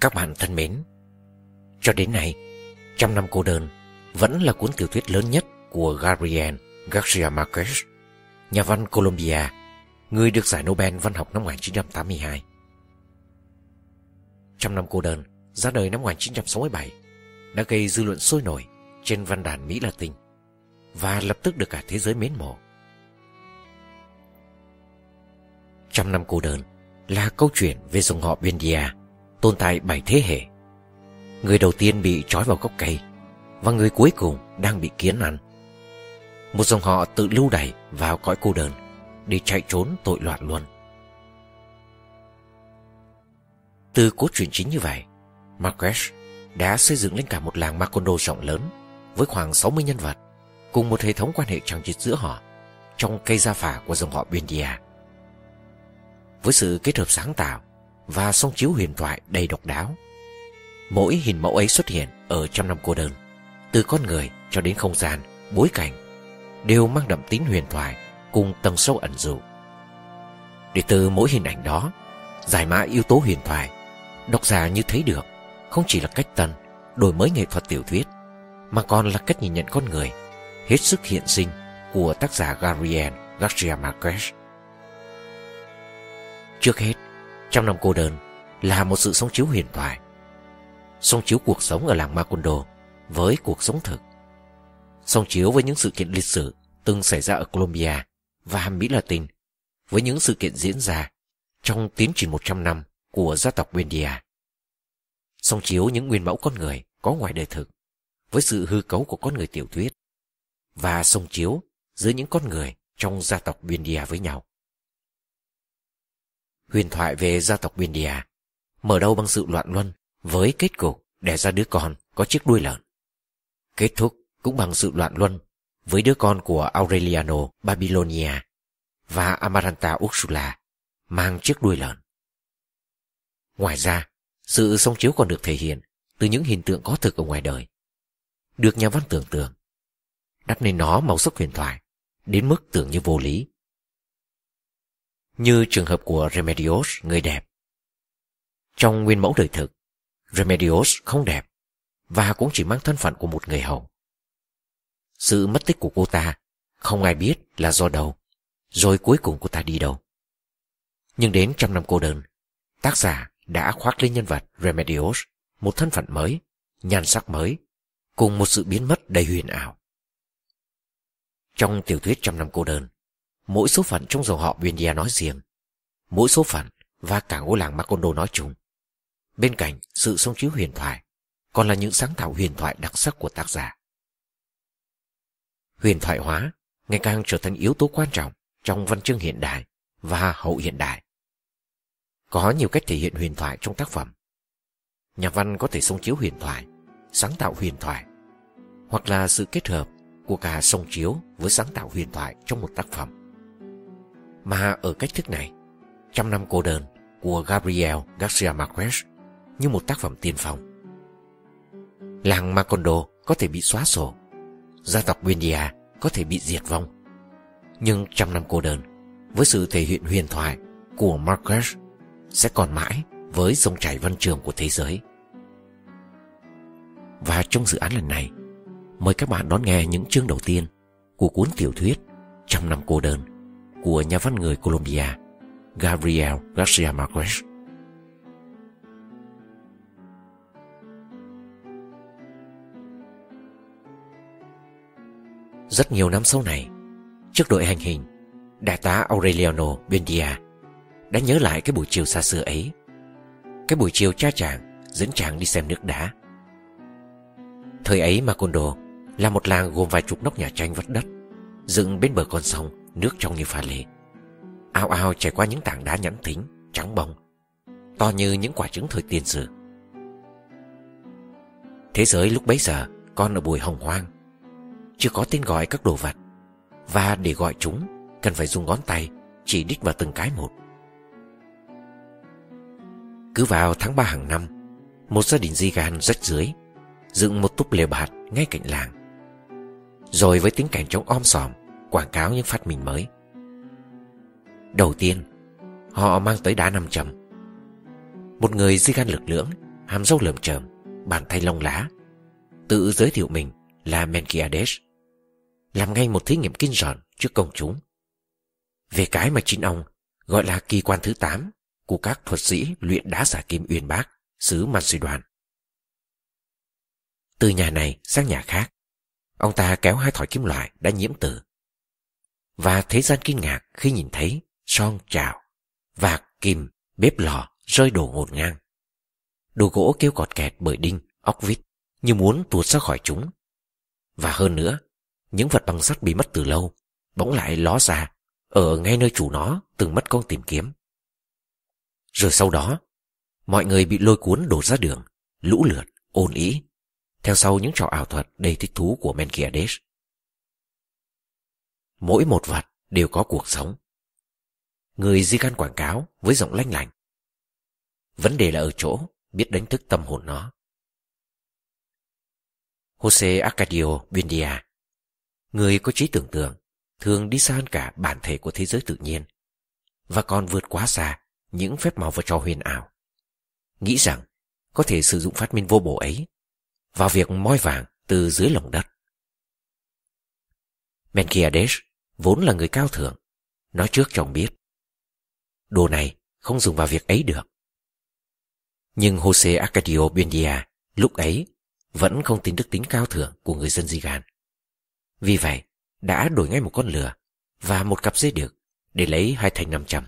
Các bạn thân mến, cho đến nay, Trăm năm cô đơn vẫn là cuốn tiểu thuyết lớn nhất của Gabriel Garcia Marquez, nhà văn Colombia, người được giải Nobel văn học năm 1982. Trăm năm cô đơn ra đời năm 1967 đã gây dư luận sôi nổi trên văn đàn Mỹ Latin và lập tức được cả thế giới mến mộ. Trăm năm cô đơn là câu chuyện về dòng họ Bendia tồn tại bảy thế hệ. Người đầu tiên bị trói vào gốc cây và người cuối cùng đang bị kiến ăn. Một dòng họ tự lưu đày vào cõi cô đơn để chạy trốn tội loạn luôn. Từ cốt truyện chính như vậy, Marques đã xây dựng lên cả một làng Macondo rộng lớn với khoảng 60 nhân vật cùng một hệ thống quan hệ chẳng chịt giữa họ trong cây gia phả của dòng họ Bendia. Với sự kết hợp sáng tạo và song chiếu huyền thoại đầy độc đáo, mỗi hình mẫu ấy xuất hiện ở trăm năm cô đơn, từ con người cho đến không gian, bối cảnh, đều mang đậm tính huyền thoại cùng tầng sâu ẩn dụ. Để từ mỗi hình ảnh đó, giải mã yếu tố huyền thoại, độc giả như thấy được không chỉ là cách tân, đổi mới nghệ thuật tiểu thuyết, mà còn là cách nhìn nhận con người, hết sức hiện sinh của tác giả Gabriel Garcia Marquez. Trước hết, Trăm năm cô đơn, là một sự sống chiếu huyền thoại. Song chiếu cuộc sống ở làng Macondo với cuộc sống thực. Song chiếu với những sự kiện lịch sử từng xảy ra ở Colombia và Mỹ Latin, với những sự kiện diễn ra trong tiến trình 100 năm của gia tộc Wendia. Song chiếu những nguyên mẫu con người có ngoài đời thực, với sự hư cấu của con người tiểu thuyết, và song chiếu giữa những con người trong gia tộc Wendia với nhau. Huyền thoại về gia tộc Bindia, mở đầu bằng sự loạn luân với kết cục đẻ ra đứa con có chiếc đuôi lợn. Kết thúc cũng bằng sự loạn luân với đứa con của Aureliano Babylonia và Amaranta Ursula mang chiếc đuôi lợn. Ngoài ra, sự song chiếu còn được thể hiện từ những hình tượng có thực ở ngoài đời. Được nhà văn tưởng tượng, đắp nên nó màu sắc huyền thoại, đến mức tưởng như vô lý. Như trường hợp của Remedios, người đẹp. Trong nguyên mẫu đời thực, Remedios không đẹp và cũng chỉ mang thân phận của một người hầu. Sự mất tích của cô ta không ai biết là do đâu, rồi cuối cùng cô ta đi đâu. Nhưng đến trăm năm cô đơn, tác giả đã khoác lên nhân vật Remedios một thân phận mới, nhan sắc mới, cùng một sự biến mất đầy huyền ảo. Trong tiểu thuyết trăm năm cô đơn, mỗi số phận trong dòng họ Buendia nói riêng, mỗi số phận và cả ngôi làng Macondo nói chung. Bên cạnh sự song chiếu huyền thoại, còn là những sáng tạo huyền thoại đặc sắc của tác giả. Huyền thoại hóa ngày càng trở thành yếu tố quan trọng trong văn chương hiện đại và hậu hiện đại. Có nhiều cách thể hiện huyền thoại trong tác phẩm. Nhà văn có thể song chiếu huyền thoại, sáng tạo huyền thoại, hoặc là sự kết hợp của cả song chiếu với sáng tạo huyền thoại trong một tác phẩm. Mà ở cách thức này, Trăm năm cô đơn của Gabriel Garcia Marquez như một tác phẩm tiên phong. Làng Macondo có thể bị xóa sổ, gia tộc Buendia có thể bị diệt vong. Nhưng trăm năm cô đơn, với sự thể hiện huyền thoại của Marquez sẽ còn mãi với dòng chảy văn trường của thế giới. Và trong dự án lần này, mời các bạn đón nghe những chương đầu tiên của cuốn tiểu thuyết Trăm năm cô đơn của nhà văn người Colombia Gabriel Garcia Marquez. Rất nhiều năm sau này, trước đội hành hình, đại tá Aureliano Buendia đã nhớ lại cái buổi chiều xa xưa ấy. Cái buổi chiều cha chàng dẫn chàng đi xem nước đá. Thời ấy Macondo là một làng gồm vài chục nóc nhà tranh vắt đất, dựng bên bờ con sông, nước trong như pha lê. Ao ao chảy qua những tảng đá nhẵn thính, trắng bông, to như những quả trứng thời tiền sử. Thế giới lúc bấy giờ con ở bùi hồng hoang, chưa có tên gọi các đồ vật, và để gọi chúng cần phải dùng ngón tay chỉ đích vào từng cái một. Cứ vào tháng 3 hàng năm, một gia đình di gan rách dưới, dựng một túp lều bạt ngay cạnh làng. Rồi với tính cảnh trống om sòm, quảng cáo những phát minh mới. Đầu tiên, họ mang tới đá năm châm. Một người di gan lực lưỡng hàm râu lởm chởm, bàn tay lông lá, tự giới thiệu mình là Menkiades, làm ngay một thí nghiệm kinh ròn trước công chúng. Về cái mà chính ông gọi là kỳ quan thứ 8 của các thuật sĩ luyện đá xả kim uyên bác xứ Macedon. Từ nhà này sang nhà khác, ông ta kéo hai thỏi kim loại đã nhiễm tử. Và thế gian kinh ngạc khi nhìn thấy son trào, vạc, kìm, bếp lò rơi đổ ngổn ngang. Đồ gỗ kêu cọt kẹt bởi đinh, óc vít như muốn tuột ra khỏi chúng. Và hơn nữa, những vật bằng sắt bị mất từ lâu bỗng lại ló ra ở ngay nơi chủ nó từng mất con tìm kiếm. Rồi sau đó, mọi người bị lôi cuốn đổ ra đường, lũ lượt, ồn ý, theo sau những trò ảo thuật đầy thích thú của Menkiades. Mỗi một vật đều có cuộc sống. Người di can quảng cáo với giọng lanh lành. Vấn đề là ở chỗ biết đánh thức tâm hồn nó. Jose Arcadio Buendia, Người có trí tưởng tượng, thường đi xa hơn cả bản thể của thế giới tự nhiên, và còn vượt quá xa những phép màu và trò huyền ảo. Nghĩ rằng có thể sử dụng phát minh vô bổ ấy vào việc moi vàng từ dưới lòng đất. Menkiades vốn là người cao thượng, nói trước cho ông biết. Đồ này không dùng vào việc ấy được. Nhưng Jose Arcadio Buendia lúc ấy vẫn không tin đức tính cao thượng của người dân Zigan. Vì vậy, đã đổi ngay một con lừa và một cặp dây được để lấy hai thành năm trăm.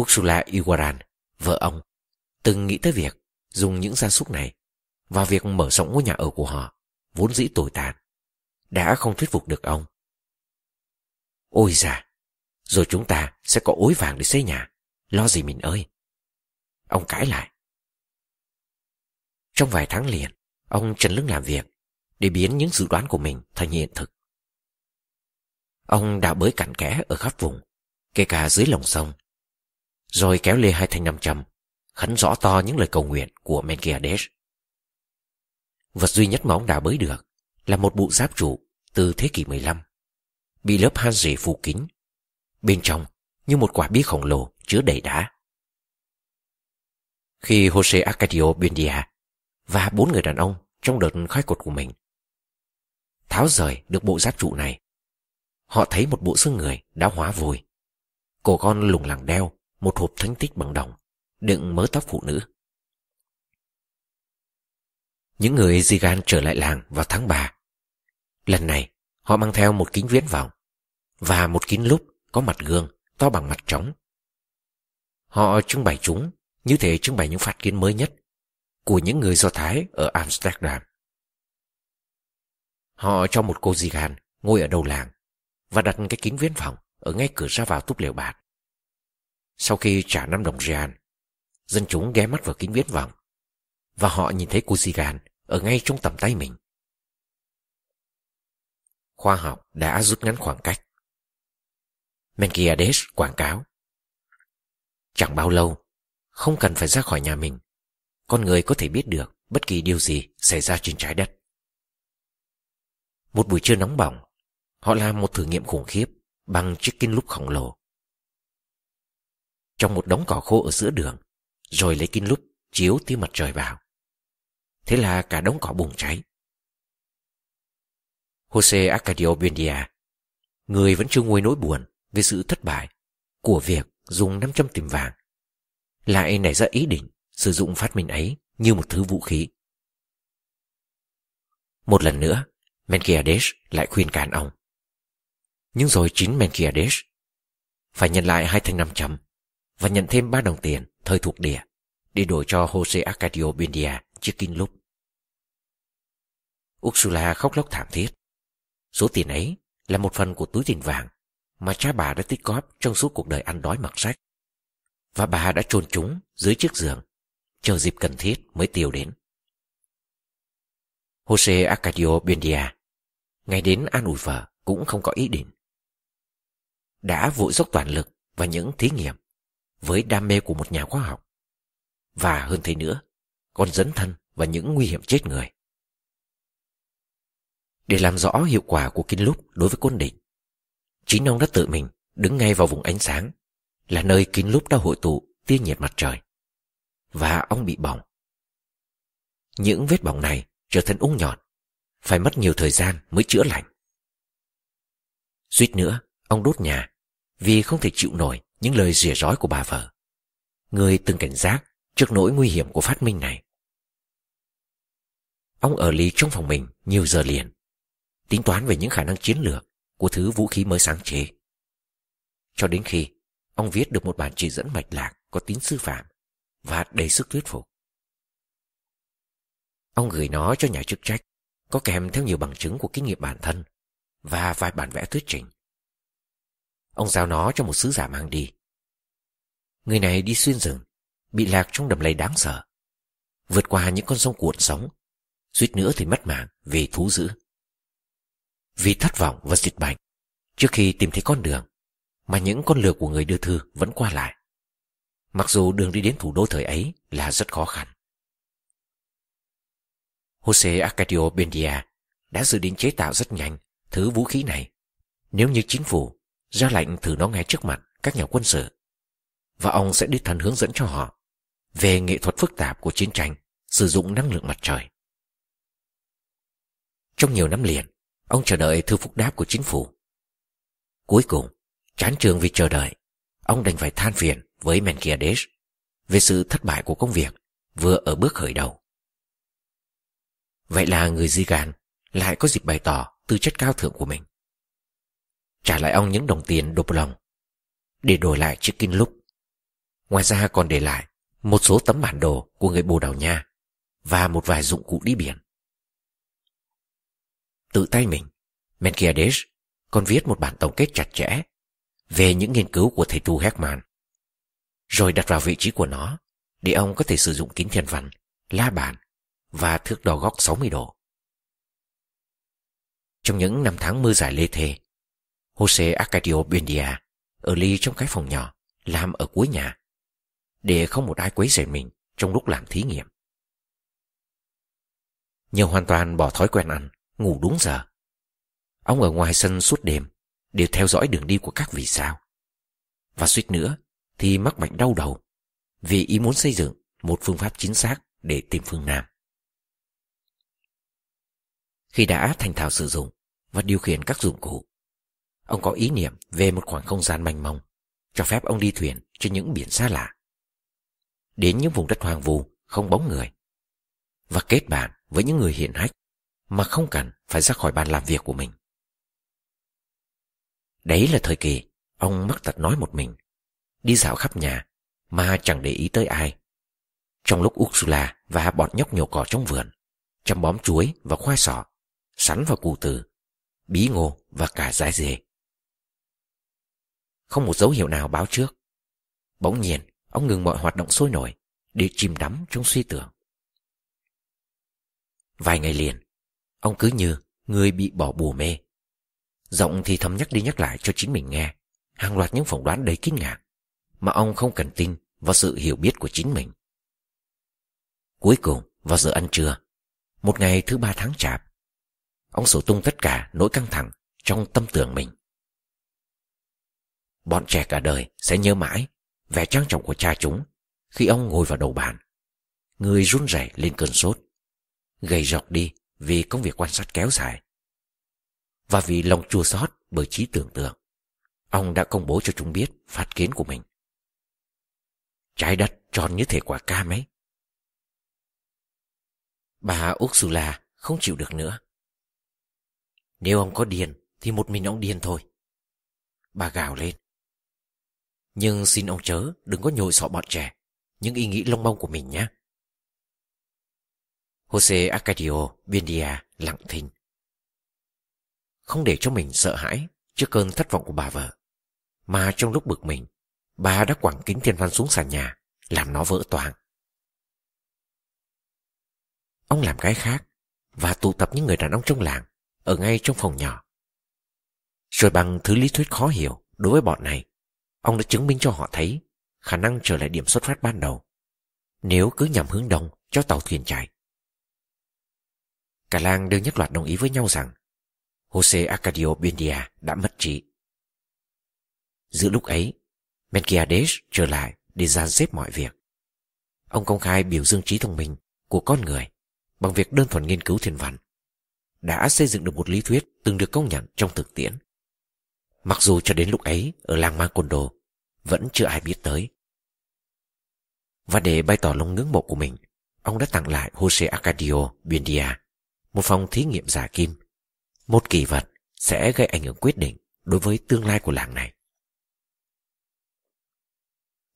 Ursula Iguaran, vợ ông, từng nghĩ tới việc dùng những gia súc này vào việc mở rộng ngôi nhà ở của họ, vốn dĩ tồi tàn, đã không thuyết phục được ông. Ôi già, rồi chúng ta sẽ có ối vàng để xây nhà, lo gì mình ơi. Ông cãi lại. Trong vài tháng liền, ông trần lưng làm việc để biến những dự đoán của mình thành hiện thực. Ông đã bới cặn kẽ ở khắp vùng, kể cả dưới lòng sông, rồi kéo lê hai thanh năm trăm, khấn rõ to những lời cầu nguyện của Menkiades. Vật duy nhất mà ông đã bới được là một bộ giáp trụ từ thế kỷ 15, bị lớp han rỉ phủ kín, bên trong như một quả bí khổng lồ chứa đầy đá. Khi Jose Arcadio Buendia và bốn người đàn ông trong đợt khai cột của mình tháo rời được bộ giáp trụ này. Họ thấy một bộ xương người đã hóa vùi, Cổ con lùng lẳng đeo một hộp thánh tích bằng đồng, đựng mớ tóc phụ nữ. Những người Zigan trở lại làng vào tháng 3. Lần này, họ mang theo một kính viễn vọng và một kính lúp có mặt gương to bằng mặt trống. Họ trưng bày chúng như thể trưng bày những phát kiến mới nhất của những người Do Thái ở Amsterdam. Họ cho một cô di gan ngồi ở đầu làng và đặt cái kính viễn vọng ở ngay cửa ra vào túp lều bạt. Sau khi trả năm đồng rian, dân chúng ghé mắt vào kính viễn vọng và họ nhìn thấy cô di gan ở ngay trong tầm tay mình. Khoa học đã rút ngắn khoảng cách. Menkiades quảng cáo. Chẳng bao lâu, không cần phải ra khỏi nhà mình, con người có thể biết được bất kỳ điều gì xảy ra trên trái đất. Một buổi trưa nóng bỏng, họ làm một thử nghiệm khủng khiếp bằng chiếc kinh lúp khổng lồ. Trong một đống cỏ khô ở giữa đường, rồi lấy kinh lúp chiếu tia mặt trời vào. Thế là cả đống cỏ bùng cháy. Jose Arcadio Buendia, người vẫn chưa nguôi nỗi buồn về sự thất bại của việc dùng 500 tìm vàng, lại nảy ra ý định sử dụng phát minh ấy như một thứ vũ khí. Một lần nữa, Menkiades lại khuyên can ông. Nhưng rồi chính Menkiades phải nhận lại hai thanh năm trăm và nhận thêm ba đồng tiền thời thuộc địa để đổi cho Jose Arcadio Buendia chiếc kinh lúc. Ursula khóc lóc thảm thiết. Số tiền ấy là một phần của túi tiền vàng mà cha bà đã tích góp trong suốt cuộc đời ăn đói mặc sách. Và bà đã chôn chúng dưới chiếc giường, chờ dịp cần thiết mới tiêu đến. Jose Arcadio Buendia ngay đến an ủi vợ cũng không có ý định. Đã vội dốc toàn lực vào những thí nghiệm với đam mê của một nhà khoa học. Và hơn thế nữa, còn dấn thân vào những nguy hiểm chết người. Để làm rõ hiệu quả của kinh lúp đối với quân địch, chính ông đã tự mình đứng ngay vào vùng ánh sáng, là nơi kính lúp đã hội tụ tia nhiệt mặt trời. và ông bị bỏng. Những vết bỏng này trở thành ung nhọn, phải mất nhiều thời gian mới chữa lành. Suýt nữa, ông đốt nhà vì không thể chịu nổi những lời rỉa rói của bà vợ. Người từng cảnh giác trước nỗi nguy hiểm của phát minh này. Ông ở lý trong phòng mình nhiều giờ liền, tính toán về những khả năng chiến lược của thứ vũ khí mới sáng chế. Cho đến khi ông viết được một bản chỉ dẫn mạch lạc có tính sư phạm và đầy sức thuyết phục. Ông gửi nó cho nhà chức trách, có kèm theo nhiều bằng chứng của kinh nghiệm bản thân và vài bản vẽ thuyết trình. Ông giao nó cho một sứ giả mang đi. Người này đi xuyên rừng, bị lạc trong đầm lầy đáng sợ, vượt qua những con sông cuộn sóng, suýt nữa thì mất mạng vì thú dữ. Vì thất vọng và dịch bệnh, trước khi tìm thấy con đường, mà những con lừa của người đưa thư vẫn qua lại. Mặc dù đường đi đến thủ đô thời ấy là rất khó khăn. Jose Arcadio Bendia đã dự định chế tạo rất nhanh thứ vũ khí này nếu như chính phủ ra lệnh thử nó ngay trước mặt các nhà quân sự và ông sẽ đi thần hướng dẫn cho họ về nghệ thuật phức tạp của chiến tranh sử dụng năng lượng mặt trời. Trong nhiều năm liền, ông chờ đợi thư phúc đáp của chính phủ. Cuối cùng, chán trường vì chờ đợi, ông đành phải than phiền với Menkiades về sự thất bại của công việc vừa ở bước khởi đầu. Vậy là người Zigan lại có dịp bày tỏ tư chất cao thượng của mình. Trả lại ông những đồng tiền đột lòng để đổi lại chiếc kinh lúc. Ngoài ra còn để lại một số tấm bản đồ của người Bồ Đào Nha và một vài dụng cụ đi biển. Tự tay mình, Menkiades còn viết một bản tổng kết chặt chẽ về những nghiên cứu của thầy tu Heckman, rồi đặt vào vị trí của nó để ông có thể sử dụng kính thiên văn, la bàn và thước đo góc 60 độ. Trong những năm tháng mưa dài lê thê, Jose Arcadio Buendia ở ly trong cái phòng nhỏ làm ở cuối nhà để không một ai quấy rầy mình trong lúc làm thí nghiệm. Nhờ hoàn toàn bỏ thói quen ăn, ngủ đúng giờ. Ông ở ngoài sân suốt đêm đều theo dõi đường đi của các vì sao. Và suýt nữa thì mắc bệnh đau đầu vì ý muốn xây dựng một phương pháp chính xác để tìm phương Nam. Khi đã thành thạo sử dụng và điều khiển các dụng cụ, ông có ý niệm về một khoảng không gian mênh mông, cho phép ông đi thuyền trên những biển xa lạ. Đến những vùng đất hoang vu, không bóng người. Và kết bạn với những người hiển hách mà không cần phải ra khỏi bàn làm việc của mình. Đấy là thời kỳ ông mắc tật nói một mình, đi dạo khắp nhà mà chẳng để ý tới ai. Trong lúc Ursula và bọn nhóc nhổ cỏ trong vườn, chăm bóm chuối và khoai sọ, sắn và củ từ, bí ngô và cả dái dê. Không một dấu hiệu nào báo trước. Bỗng nhiên, ông ngừng mọi hoạt động sôi nổi để chìm đắm trong suy tưởng. Vài ngày liền, ông cứ như người bị bỏ bùa mê. Giọng thì thầm nhắc đi nhắc lại cho chính mình nghe, hàng loạt những phỏng đoán đầy kinh ngạc, mà ông không cần tin vào sự hiểu biết của chính mình. Cuối cùng, vào giờ ăn trưa, một ngày thứ ba tháng chạp, ông sổ tung tất cả nỗi căng thẳng trong tâm tưởng mình. Bọn trẻ cả đời sẽ nhớ mãi vẻ trang trọng của cha chúng khi ông ngồi vào đầu bàn. Người run rẩy lên cơn sốt, gầy rọc đi vì công việc quan sát kéo dài. Và vì lòng chua xót bởi trí tưởng tượng, ông đã công bố cho chúng biết phát kiến của mình. Trái đất tròn như thể quả cam ấy. Bà Ursula không chịu được nữa. Nếu ông có điên thì một mình ông điên thôi. Bà gào lên. Nhưng xin ông chớ đừng có nhồi sọ bọn trẻ những ý nghĩ lông bông của mình nhé. Jose Arcadio Bindia lặng thinh. Không để cho mình sợ hãi trước cơn thất vọng của bà vợ. Mà trong lúc bực mình, bà đã quẳng kính thiên văn xuống sàn nhà, làm nó vỡ toang. Ông làm cái khác và tụ tập những người đàn ông trong làng ở ngay trong phòng nhỏ. Rồi bằng thứ lý thuyết khó hiểu đối với bọn này, ông đã chứng minh cho họ thấy khả năng trở lại điểm xuất phát ban đầu. Nếu cứ nhằm hướng đông cho tàu thuyền chạy. Cả làng đều nhất loạt đồng ý với nhau rằng Jose Arcadio Buendia đã mất trí. Giữa lúc ấy, Melquiades trở lại để ra xếp mọi việc. ông công khai biểu dương trí thông minh của con người bằng việc đơn thuần nghiên cứu thiên văn, đã xây dựng được một lý thuyết từng được công nhận trong thực tiễn. Mặc dù cho đến lúc ấy ở làng Macondo vẫn chưa ai biết tới. Và để bày tỏ lòng ngưỡng mộ của mình, ông đã tặng lại Jose Arcadio Buendia một phòng thí nghiệm giả kim, một kỳ vật sẽ gây ảnh hưởng quyết định đối với tương lai của làng này.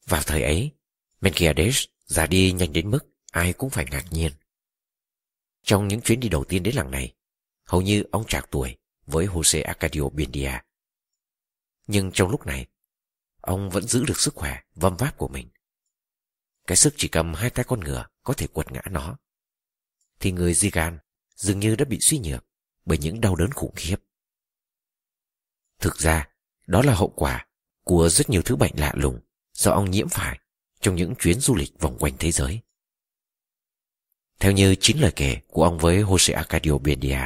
Vào thời ấy, Melquiades già đi nhanh đến mức ai cũng phải ngạc nhiên. Trong những chuyến đi đầu tiên đến làng này, hầu như ông trạc tuổi với Jose Arcadio Bindia. Nhưng trong lúc này, ông vẫn giữ được sức khỏe vâm váp của mình. Cái sức chỉ cầm hai tay con ngựa có thể quật ngã nó. Thì người Zigan dường như đã bị suy nhược bởi những đau đớn khủng khiếp. Thực ra, đó là hậu quả của rất nhiều thứ bệnh lạ lùng do ông nhiễm phải trong những chuyến du lịch vòng quanh thế giới. Theo như chính lời kể của ông với Jose Arcadio Bendia,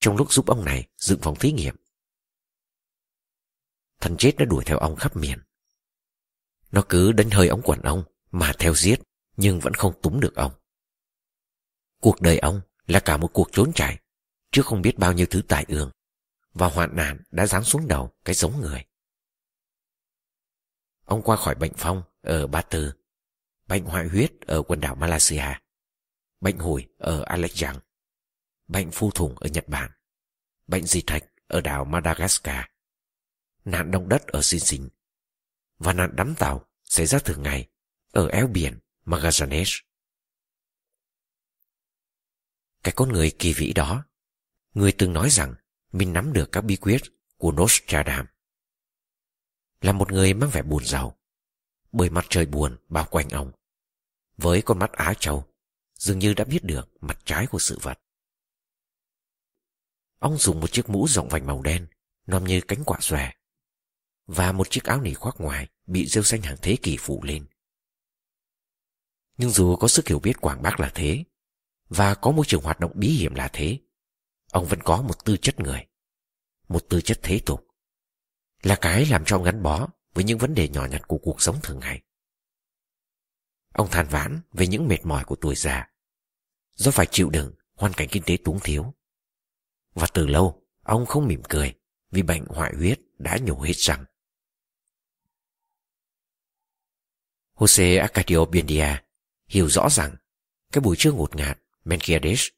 trong lúc giúp ông này dựng phòng thí nghiệm, thần chết đã đuổi theo ông khắp miền. Nó cứ đánh hơi ống quần ông mà theo giết nhưng vẫn không túm được ông. Cuộc đời ông là cả một cuộc trốn chạy, chứ không biết bao nhiêu thứ tai ương và hoạn nạn đã giáng xuống đầu cái giống người. Ông qua khỏi bệnh phong ở Ba Tư, bệnh hoại huyết ở quần đảo Malaysia, bệnh hủi ở Alexang, bệnh phu thùng ở Nhật Bản, bệnh di thạch ở đảo Madagascar, nạn động đất ở Sinh Sinh và nạn đắm tàu xảy ra thường ngày ở eo biển Magallanes. Cái con người kỳ vĩ đó, người từng nói rằng mình nắm được các bí quyết của Nostradamus. Là một người mang vẻ buồn giàu, bởi mặt trời buồn bao quanh ông. Với con mắt Á Châu, dường như đã biết được mặt trái của sự vật. Ông dùng một chiếc mũ rộng vành màu đen, nòm như cánh quả xòe, và một chiếc áo nỉ khoác ngoài bị rêu xanh hàng thế kỷ phủ lên. Nhưng dù có sức hiểu biết quảng bác là thế, và có môi trường hoạt động bí hiểm là thế, ông vẫn có một tư chất người, một tư chất thế tục, là cái làm cho ông gắn bó với những vấn đề nhỏ nhặt của cuộc sống thường ngày. Ông than vãn về những mệt mỏi của tuổi già, do phải chịu đựng hoàn cảnh kinh tế túng thiếu. Và từ lâu, ông không mỉm cười vì bệnh hoại huyết đã nhổ hết răng. Jose Arcadio Buendia hiểu rõ rằng cái buổi trưa ngột ngạt Melquiades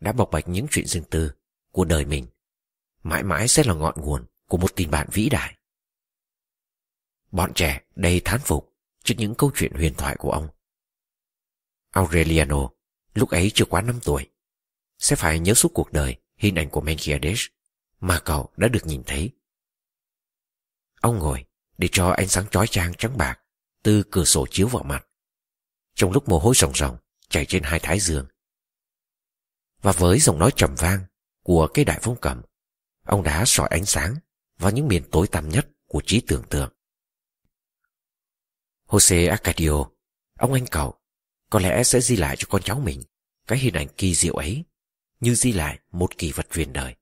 đã bộc bạch những chuyện riêng tư của đời mình mãi mãi sẽ là ngọn nguồn của một tình bạn vĩ đại. Bọn trẻ đầy thán phục trước những câu chuyện huyền thoại của ông. Aureliano, lúc ấy chưa quá 5 tuổi, sẽ phải nhớ suốt cuộc đời hình ảnh của Melquiades mà cậu đã được nhìn thấy. Ông ngồi để cho ánh sáng chói chang trắng bạc từ cửa sổ chiếu vào mặt. Trong lúc mồ hôi ròng ròng chảy trên hai thái dương. Và với giọng nói trầm vang của cây đại phong cầm, ông đã soi ánh sáng vào những miền tối tăm nhất của trí tưởng tượng. Jose Arcadio, ông anh cậu, có lẽ sẽ di lại cho con cháu mình cái hình ảnh kỳ diệu ấy như di lại một kỳ vật truyền đời.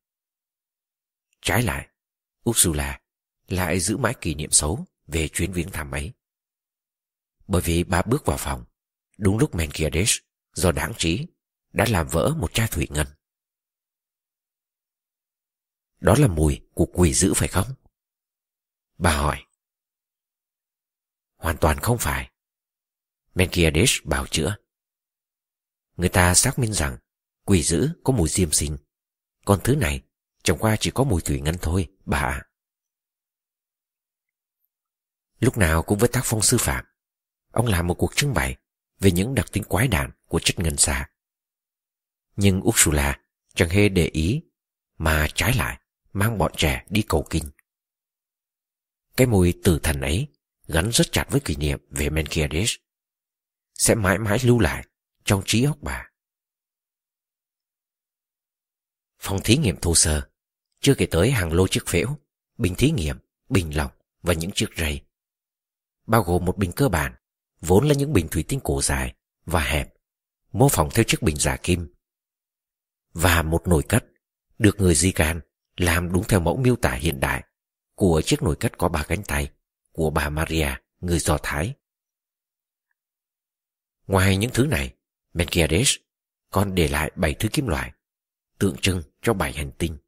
Trái lại, Ursula lại giữ mãi kỷ niệm xấu về chuyến viếng thăm ấy. Bởi vì bà bước vào phòng, đúng lúc Menkiades do đáng trí đã làm vỡ một chai thủy ngân. Đó là mùi của quỷ dữ phải không? Bà hỏi. Hoàn toàn không phải. Menkiades bảo chữa. Người ta xác minh rằng quỷ dữ có mùi diêm sinh. Còn thứ này chẳng qua chỉ có mùi thủy ngân thôi, bà ạ. Lúc nào cũng với tác phong sư phạm, ông làm một cuộc trưng bày về những đặc tính quái đản của chất ngân xa. Nhưng Ursula chẳng hề để ý, mà trái lại mang bọn trẻ đi cầu kinh. Cái mùi tử thần ấy gắn rất chặt với kỷ niệm về Menkiades sẽ mãi mãi lưu lại trong trí óc bà. Phòng thí nghiệm thô sơ, chưa kể tới hàng lô chiếc phễu, bình thí nghiệm, bình lọc và những chiếc rây. Bao gồm một bình cơ bản, vốn là những bình thủy tinh cổ dài và hẹp, mô phỏng theo chiếc bình giả kim. Và một nồi cất, được người di can làm đúng theo mẫu miêu tả hiện đại của chiếc nồi cất có ba cánh tay của bà Maria, người Do Thái. Ngoài những thứ này, Menkiades còn để lại bảy thứ kim loại, tượng trưng cho bảy hành tinh.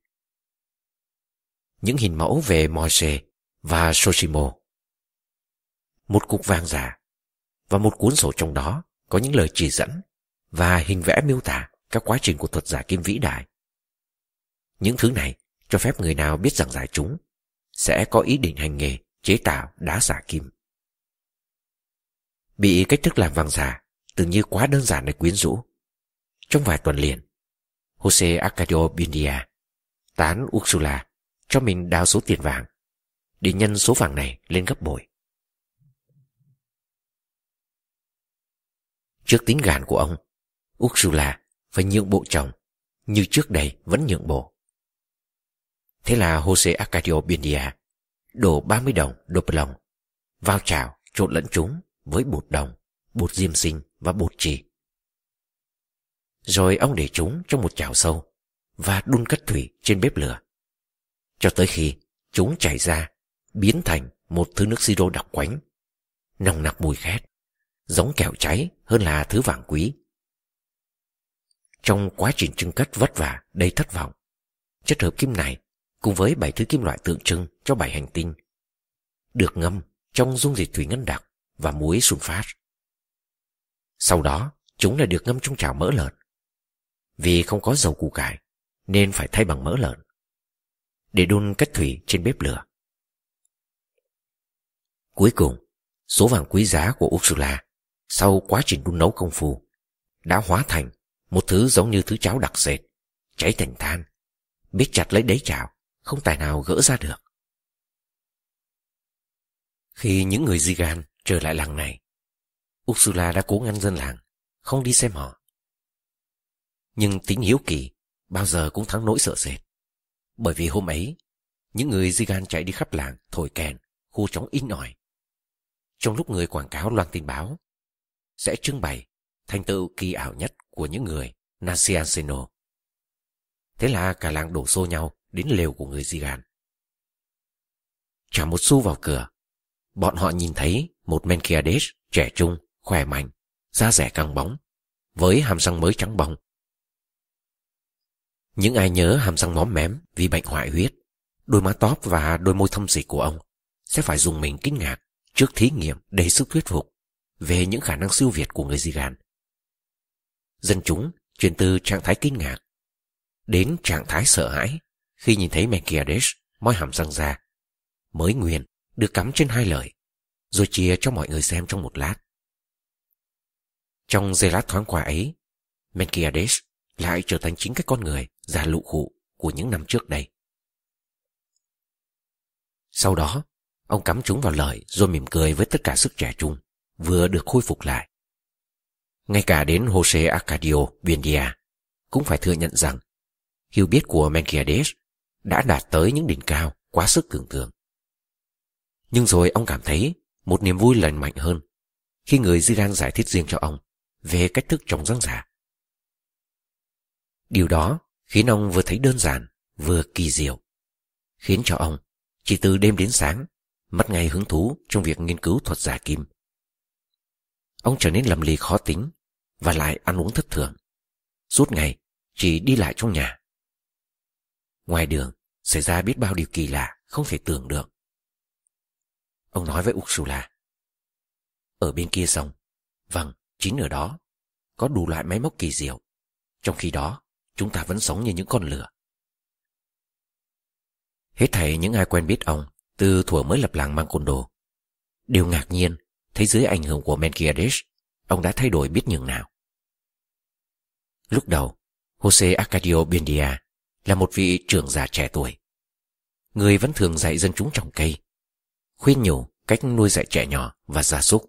Những hình mẫu về Moise và Soshimo. Một cục vàng giả và một cuốn sổ trong đó có những lời chỉ dẫn và hình vẽ miêu tả các quá trình của thuật giả kim vĩ đại. Những thứ này cho phép người nào biết rằng giải chúng sẽ có ý định hành nghề chế tạo đá giả kim. Bị cách thức làm vàng giả tưởng như quá đơn giản để quyến rũ. Trong vài tuần liền, Jose Arcadio Bindia tán Ursula cho mình đào số tiền vàng để nhân số vàng này lên gấp bội. Trước tính gàn của ông, Ursula phải nhượng bộ chồng như trước đây vẫn nhượng bộ. Thế là Jose Arcadio Bindia đổ 30 đồng Doppelong vào chảo trộn lẫn chúng với bột đồng, bột diêm sinh và bột trì. Rồi ông để chúng trong một chảo sâu và đun cất thủy trên bếp lửa. Cho tới khi chúng chảy ra, biến thành một thứ nước siro đặc quánh, nồng nặc mùi khét, giống kẹo cháy hơn là thứ vàng quý. Trong quá trình trưng cất vất vả đầy thất vọng, chất hợp kim này cùng với bảy thứ kim loại tượng trưng cho bảy hành tinh được ngâm trong dung dịch thủy ngân đặc và muối sunfat. Sau đó, chúng lại được ngâm trong chảo mỡ lợn. Vì không có dầu củ cải, nên phải thay bằng mỡ lợn. Để đun cách thủy trên bếp lửa. Cuối cùng, số vàng quý giá của Ursula sau quá trình đun nấu công phu đã hóa thành một thứ giống như thứ cháo đặc sệt, cháy thành than, biết chặt lấy đáy chảo, không tài nào gỡ ra được. Khi những người Zigan trở lại làng này, Ursula đã cố ngăn dân làng, không đi xem họ. Nhưng tính hiếu kỳ bao giờ cũng thắng nỗi sợ sệt. Bởi vì hôm ấy, những người Zigan chạy đi khắp làng, thổi kèn, khu trống in ỏi. Trong lúc người quảng cáo loan tin báo, sẽ trưng bày thành tựu kỳ ảo nhất của những người Nasianseno. Thế là cả làng đổ xô nhau đến lều của người Zigan. Trả một xu vào cửa, bọn họ nhìn thấy một Menkiades trẻ trung, khỏe mạnh, da rẻ căng bóng, với hàm răng mới trắng bóng. Những ai nhớ hàm răng móm mém vì bệnh hoại huyết, đôi má tóp và đôi môi thâm dịch của ông sẽ phải dùng mình kinh ngạc trước thí nghiệm đầy sức thuyết phục về những khả năng siêu việt của người Zigan. Dân chúng chuyển từ trạng thái kinh ngạc đến trạng thái sợ hãi khi nhìn thấy Menkiades moi hàm răng ra, mới nguyên được cắm trên hai lời, rồi chia cho mọi người xem trong một lát. Trong giây lát thoáng qua ấy, Menkiades lại trở thành chính cái con người già lụ khụ của những năm trước đây. Sau đó, ông cắm chúng vào lời rồi mỉm cười với tất cả sức trẻ trung, vừa được khôi phục lại. Ngay cả đến Jose Arcadio Buendia cũng phải thừa nhận rằng hiểu biết của Menkiades đã đạt tới những đỉnh cao quá sức tưởng tượng. Nhưng rồi ông cảm thấy một niềm vui lành mạnh hơn khi người Zidane giải thích riêng cho ông về cách thức trồng răng giả. Điều đó khiến ông vừa thấy đơn giản, vừa kỳ diệu, khiến cho ông chỉ từ đêm đến sáng mất ngay hứng thú trong việc nghiên cứu thuật giả kim. Ông trở nên lầm lì khó tính và lại ăn uống thất thường. Suốt ngày chỉ đi lại trong nhà. Ngoài đường xảy ra biết bao điều kỳ lạ không thể tưởng được. Ông nói với Ursula. Ở bên kia sông, vâng, chính ở đó, có đủ loại máy móc kỳ diệu. Trong khi đó, chúng ta vẫn sống như những con lửa. Hết thảy những ai quen biết ông từ thuở mới lập làng Mancondo. Đều ngạc nhiên thấy dưới ảnh hưởng của Menkiadesh ông đã thay đổi biết nhường nào. Lúc đầu, Jose Arcadio Buendia là một vị trưởng già trẻ tuổi. Người vẫn thường dạy dân chúng trồng cây, khuyên nhủ cách nuôi dạy trẻ nhỏ và gia súc.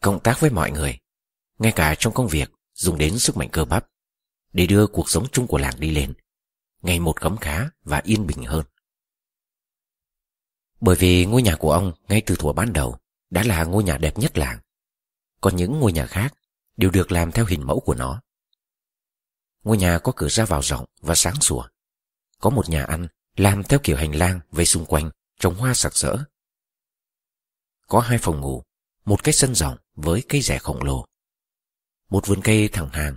Cộng tác với mọi người, ngay cả trong công việc dùng đến sức mạnh cơ bắp, để đưa cuộc sống chung của làng đi lên, ngày một khấm khá và yên bình hơn. Bởi vì ngôi nhà của ông ngay từ thuở ban đầu đã là ngôi nhà đẹp nhất làng. Còn những ngôi nhà khác đều được làm theo hình mẫu của nó. Ngôi nhà có cửa ra vào rộng và sáng sủa. Có một nhà ăn làm theo kiểu hành lang vây xung quanh, trồng hoa sặc sỡ. Có hai phòng ngủ, một cái sân rộng với cây rẻ khổng lồ một vườn cây thẳng hàng,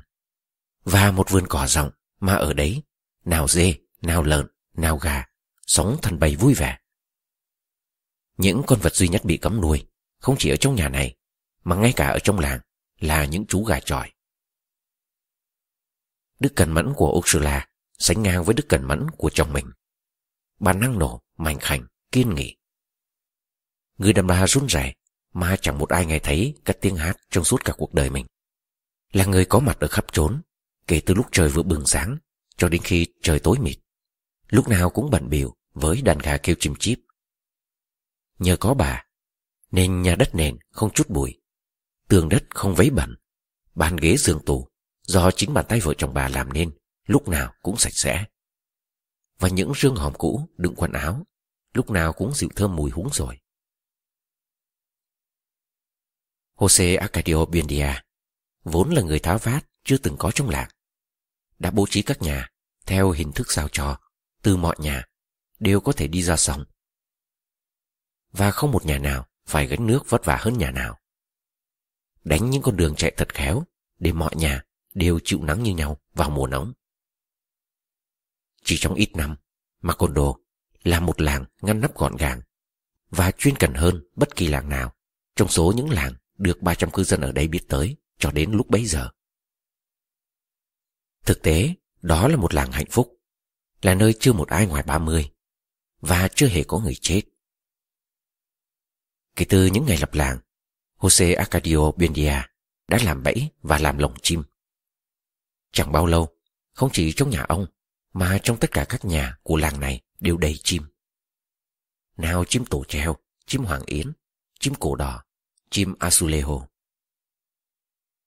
và một vườn cỏ rộng mà ở đấy, nào dê, nào lợn, nào gà, sống thành bầy vui vẻ. Những con vật duy nhất bị cấm nuôi, không chỉ ở trong nhà này, mà ngay cả ở trong làng, là những chú gà trọi. Đức cẩn mẫn của Ursula sánh ngang với đức cẩn mẫn của chồng mình. Bà năng nổ, mạnh khảnh, kiên nghị. Người đàn bà run rẩy mà chẳng một ai nghe thấy các tiếng hát trong suốt cả cuộc đời mình. Là người có mặt ở khắp trốn, kể từ lúc trời vừa bừng sáng cho đến khi trời tối mịt. Lúc nào cũng bận biểu với đàn gà kêu chim chíp. Nhờ có bà, nên nhà đất nền không chút bụi, tường đất không vấy bẩn, bàn ghế giường tủ do chính bàn tay vợ chồng bà làm nên, lúc nào cũng sạch sẽ. Và những rương hòm cũ, đựng quần áo, lúc nào cũng dịu thơm mùi húng rồi. Jose Arcadio Buendia, vốn là người tháo vát chưa từng có trong làng. Đã bố trí các nhà theo hình thức sao trò từ mọi nhà đều có thể đi ra sông. Và không một nhà nào phải gánh nước vất vả hơn nhà nào. Đánh những con đường chạy thật khéo để mọi nhà đều chịu nắng như nhau vào mùa nóng. Chỉ trong ít năm, Macondo là một làng ngăn nắp gọn gàng và chuyên cần hơn bất kỳ làng nào trong số những làng được 300 cư dân ở đây biết tới cho đến lúc bấy giờ. Thực tế, đó là một làng hạnh phúc, là nơi chưa một ai ngoài 30 và chưa hề có người chết. Kể từ những ngày lập làng, Jose Arcadio Buendia đã làm bẫy và làm lồng chim. Chẳng bao lâu, không chỉ trong nhà ông, mà trong tất cả các nhà của làng này đều đầy chim. Nào chim tổ treo, chim hoàng yến, chim cổ đỏ, chim azulejo.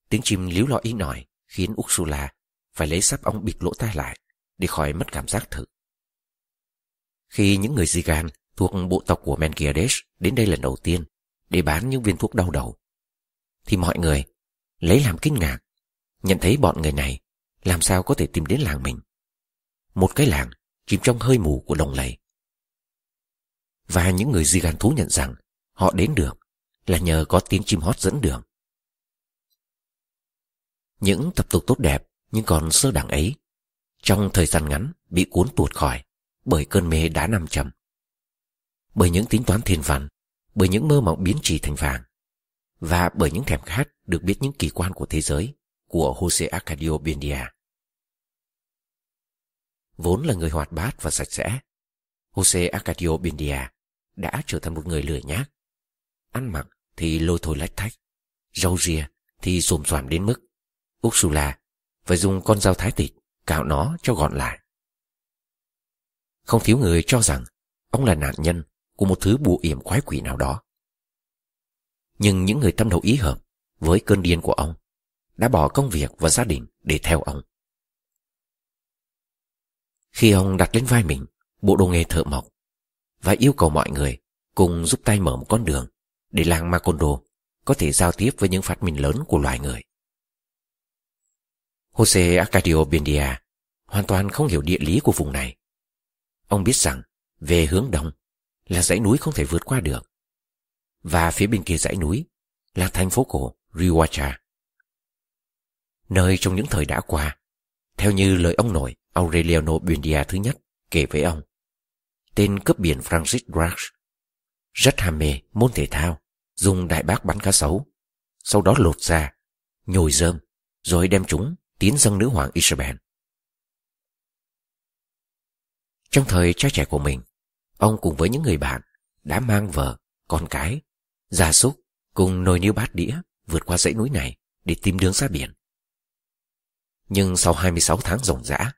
Tiếng chim líu lo ý nổi khiến Ursula phải lấy sắp ong bịt lỗ tai lại để khỏi mất cảm giác thử. Khi những người Zigan thuộc bộ tộc của Menkiadesh đến đây lần đầu tiên để bán những viên thuốc đau đầu, thì mọi người lấy làm kinh ngạc, nhận thấy bọn người này làm sao có thể tìm đến làng mình. Một cái làng chìm trong hơi mù của đồng lầy. Và những người Zigan thú nhận rằng họ đến được là nhờ có tiếng chim hót dẫn đường. Những tập tục tốt đẹp nhưng còn sơ đẳng ấy, trong thời gian ngắn bị cuốn tuột khỏi bởi cơn mê đá nam trầm, Bởi những tính toán thiên văn, bởi những mơ mộng biến trì thành vàng, và bởi những thèm khát được biết những kỳ quan của thế giới của Jose Arcadio Bendia. Vốn là người hoạt bát và sạch sẽ, Jose Arcadio Bindia đã trở thành một người lười nhác. Ăn mặc thì lôi thôi lách thách, râu ria thì xồm xoàm đến mức Ursula phải dùng con dao thái thịt cạo nó cho gọn lại. Không thiếu người cho rằng ông là nạn nhân của một thứ bùa yểm quái quỷ nào đó. Nhưng những người tâm đầu ý hợp với cơn điên của ông đã bỏ công việc và gia đình để theo ông. Khi ông đặt lên vai mình bộ đồ nghề thợ mộc và yêu cầu mọi người cùng giúp tay mở một con đường để làng Macondo có thể giao tiếp với những phát minh lớn của loài người. Jose Arcadio Buendia hoàn toàn không hiểu địa lý của vùng này. Ông biết rằng về hướng đông là dãy núi không thể vượt qua được. Và phía bên kia dãy núi là thành phố cổ Rihuacha. Nơi trong những thời đã qua, theo như lời ông nội Aureliano Buendia thứ nhất kể với ông, tên cướp biển Francis Drake rất ham mê môn thể thao, dùng đại bác bắn cá sấu, sau đó lột ra, nhồi rơm, rồi đem chúng tiến dâng nữ hoàng Isabel. Trong thời trai trẻ của mình, ông cùng với những người bạn đã mang vợ, con cái, gia súc cùng nồi niêu bát đĩa vượt qua dãy núi này để tìm đường ra biển. Nhưng sau 26 tháng ròng rã,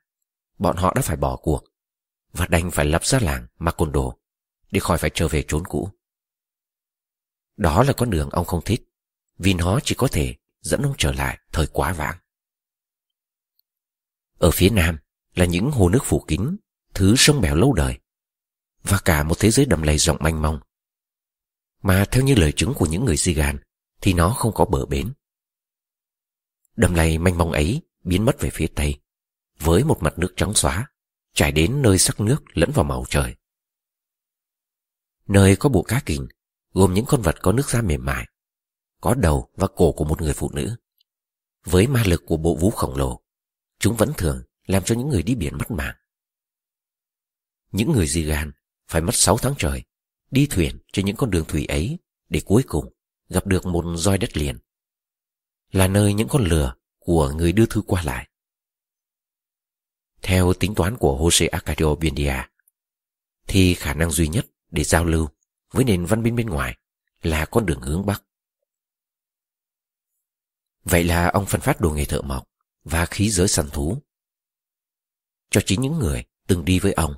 bọn họ đã phải bỏ cuộc và đành phải lập ra làng Macondo để khỏi phải trở về trốn cũ. Đó là con đường ông không thích vì nó chỉ có thể dẫn ông trở lại thời quá vãng. Ở phía nam là những hồ nước phủ kín, thứ sông bèo lâu đời, và cả một thế giới đầm lầy rộng manh mông. Mà theo như lời chứng của những người Sigan thì nó không có bờ bến. Đầm lầy manh mông ấy biến mất về phía tây, với một mặt nước trắng xóa, trải đến nơi sắc nước lẫn vào màu trời. Nơi có bộ cá kình, gồm những con vật có nước da mềm mại, có đầu và cổ của một người phụ nữ. Với ma lực của bộ vũ khổng lồ, chúng vẫn thường làm cho những người đi biển mất mạng. Những người di gan phải mất 6 tháng trời đi thuyền trên những con đường thủy ấy để cuối cùng gặp được một roi đất liền. Là nơi những con lừa của người đưa thư qua lại. Theo tính toán của Jose Arcadio Buendia, thì khả năng duy nhất để giao lưu với nền văn minh bên ngoài là con đường hướng Bắc. Vậy là ông phân phát đồ nghề thợ mộc và khí giới săn thú. Cho chính những người từng đi với ông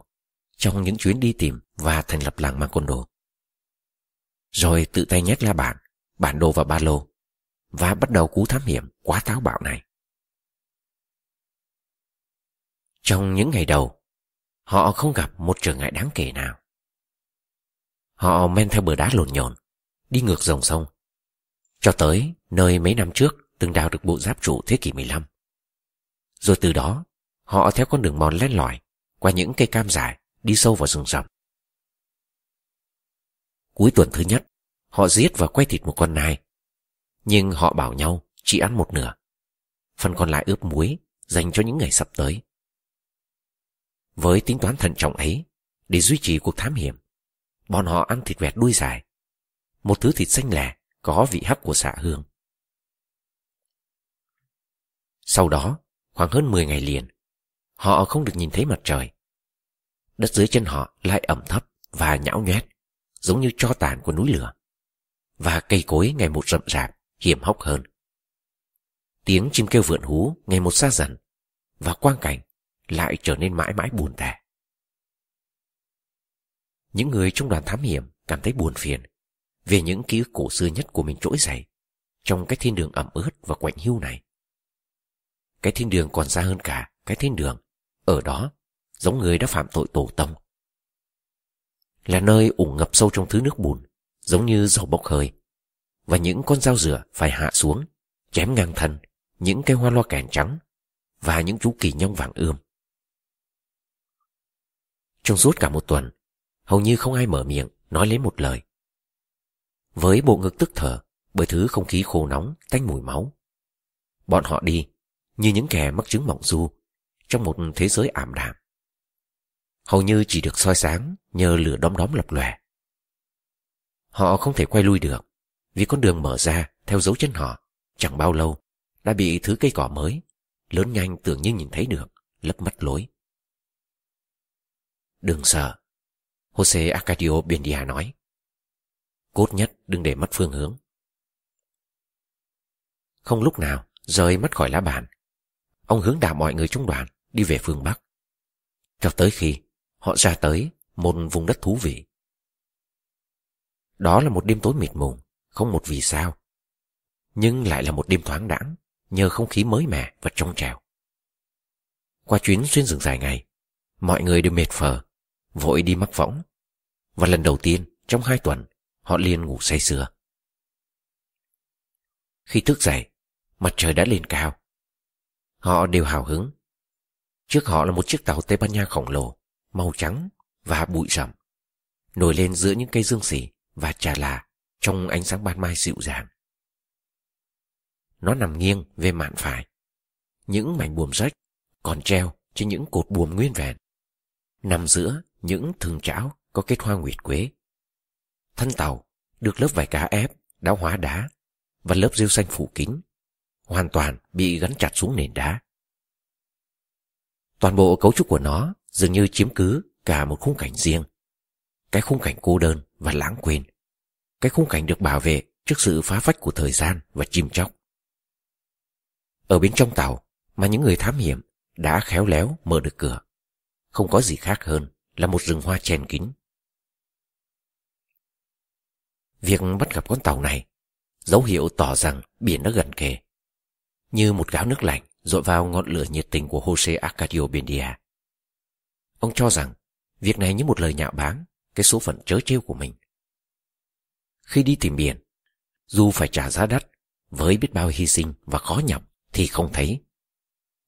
trong những chuyến đi tìm và thành lập làng Macondo. Rồi tự tay nhét la bản, bản đồ và ba lô và bắt đầu cú thám hiểm quá táo bạo này. Trong những ngày đầu, họ không gặp một trở ngại đáng kể nào. Họ men theo bờ đá lồn nhồn, đi ngược dòng sông, cho tới nơi mấy năm trước từng đào được bộ giáp trụ thế kỷ 15. Rồi từ đó, họ theo con đường mòn len lỏi qua những cây cam dài đi sâu vào rừng rậm. Cuối tuần thứ nhất, họ giết và quay thịt một con nai. Nhưng họ bảo nhau chỉ ăn một nửa. Phần còn lại ướp muối dành cho những ngày sắp tới. Với tính toán thận trọng ấy, để duy trì cuộc thám hiểm, bọn họ ăn thịt vẹt đuôi dài. Một thứ thịt xanh lẻ có vị hắc của xạ hương. Sau đó, khoảng hơn 10 ngày liền, họ không được nhìn thấy mặt trời. Đất dưới chân họ lại ẩm thấp và nhão nhoét, giống như cho tàn của núi lửa. Và cây cối ngày một rậm rạp, hiểm hóc hơn. Tiếng chim kêu vượn hú ngày một xa dần, và quang cảnh lại trở nên mãi mãi buồn tẻ. Những người trong đoàn thám hiểm cảm thấy buồn phiền về những ký ức cổ xưa nhất của mình trỗi dậy trong cái thiên đường ẩm ướt và quạnh hiu này. Cái thiên đường còn xa hơn cả cái thiên đường. Ở đó, giống người đã phạm tội tổ tông. Là nơi ủng ngập sâu trong thứ nước bùn, giống như dầu bốc hơi. Và những con dao rửa phải hạ xuống, chém ngang thân, những cây hoa loa kèn trắng và những chú kỳ nhông vàng ươm. Trong suốt cả một tuần, hầu như không ai mở miệng nói lấy một lời. Với bộ ngực tức thở bởi thứ không khí khô nóng tanh mùi máu. Bọn họ đi như những kẻ mắc chứng mộng du trong một thế giới ảm đạm. Hầu như chỉ được soi sáng nhờ lửa đom đóm lập lòe. Họ không thể quay lui được vì con đường mở ra theo dấu chân họ chẳng bao lâu đã bị thứ cây cỏ mới lớn nhanh tưởng như nhìn thấy được lấp mất lối. Đừng sợ, Jose Arcadio Bendia nói. Cốt nhất đừng để mất phương hướng. Không lúc nào rời mắt khỏi lá bàn ông hướng đạo mọi người trong đoàn đi về phương Bắc. Cho tới khi họ ra tới một vùng đất thú vị. Đó là một đêm tối mịt mùng, không một vì sao. Nhưng lại là một đêm thoáng đãng, nhờ không khí mới mẻ và trong trèo. Qua chuyến xuyên rừng dài ngày, mọi người đều mệt phờ, vội đi mắc võng. Và lần đầu tiên trong hai tuần, họ liền ngủ say sưa. Khi thức dậy, mặt trời đã lên cao. Họ đều hào hứng. Trước họ là một chiếc tàu Tây Ban Nha khổng lồ, màu trắng và bụi rậm, nổi lên giữa những cây dương xỉ và trà là trong ánh sáng ban mai dịu dàng. Nó nằm nghiêng về mạn phải. Những mảnh buồm rách còn treo trên những cột buồm nguyên vẹn. Nằm giữa những thường chảo có kết hoa nguyệt quế. Thân tàu được lớp vải cá ép, đã hóa đá và lớp rêu xanh phủ kín hoàn toàn bị gắn chặt xuống nền đá. Toàn bộ cấu trúc của nó dường như chiếm cứ cả một khung cảnh riêng. Cái khung cảnh cô đơn và lãng quên. Cái khung cảnh được bảo vệ trước sự phá phách của thời gian và chim chóc. Ở bên trong tàu mà những người thám hiểm đã khéo léo mở được cửa. Không có gì khác hơn là một rừng hoa chèn kín. Việc bắt gặp con tàu này dấu hiệu tỏ rằng biển đã gần kề như một gáo nước lạnh dội vào ngọn lửa nhiệt tình của Jose Arcadio Bendia. Ông cho rằng việc này như một lời nhạo báng cái số phận trớ trêu của mình. Khi đi tìm biển, dù phải trả giá đắt với biết bao hy sinh và khó nhọc thì không thấy.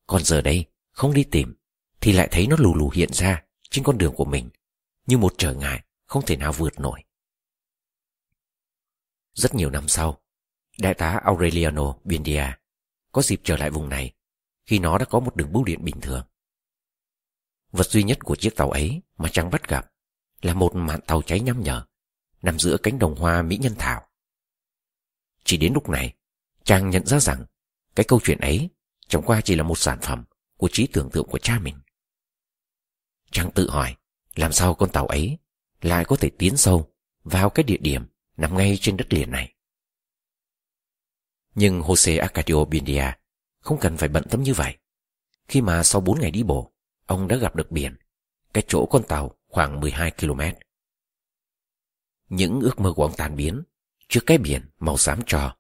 Còn giờ đây, không đi tìm thì lại thấy nó lù lù hiện ra trên con đường của mình như một trở ngại không thể nào vượt nổi. Rất nhiều năm sau, đại tá Aureliano Bindia có dịp trở lại vùng này khi nó đã có một đường bưu điện bình thường. Vật duy nhất của chiếc tàu ấy mà Trang bắt gặp là một mạn tàu cháy nhăm nhở nằm giữa cánh đồng hoa Mỹ Nhân Thảo. Chỉ đến lúc này, Trang nhận ra rằng cái câu chuyện ấy chẳng qua chỉ là một sản phẩm của trí tưởng tượng của cha mình. Trang tự hỏi làm sao con tàu ấy lại có thể tiến sâu vào cái địa điểm nằm ngay trên đất liền này. Nhưng Jose Arcadio Bindia không cần phải bận tâm như vậy. Khi mà sau 4 ngày đi bộ, ông đã gặp được biển, cái chỗ con tàu khoảng 12 km. Những ước mơ của ông tan biến trước cái biển màu xám trò,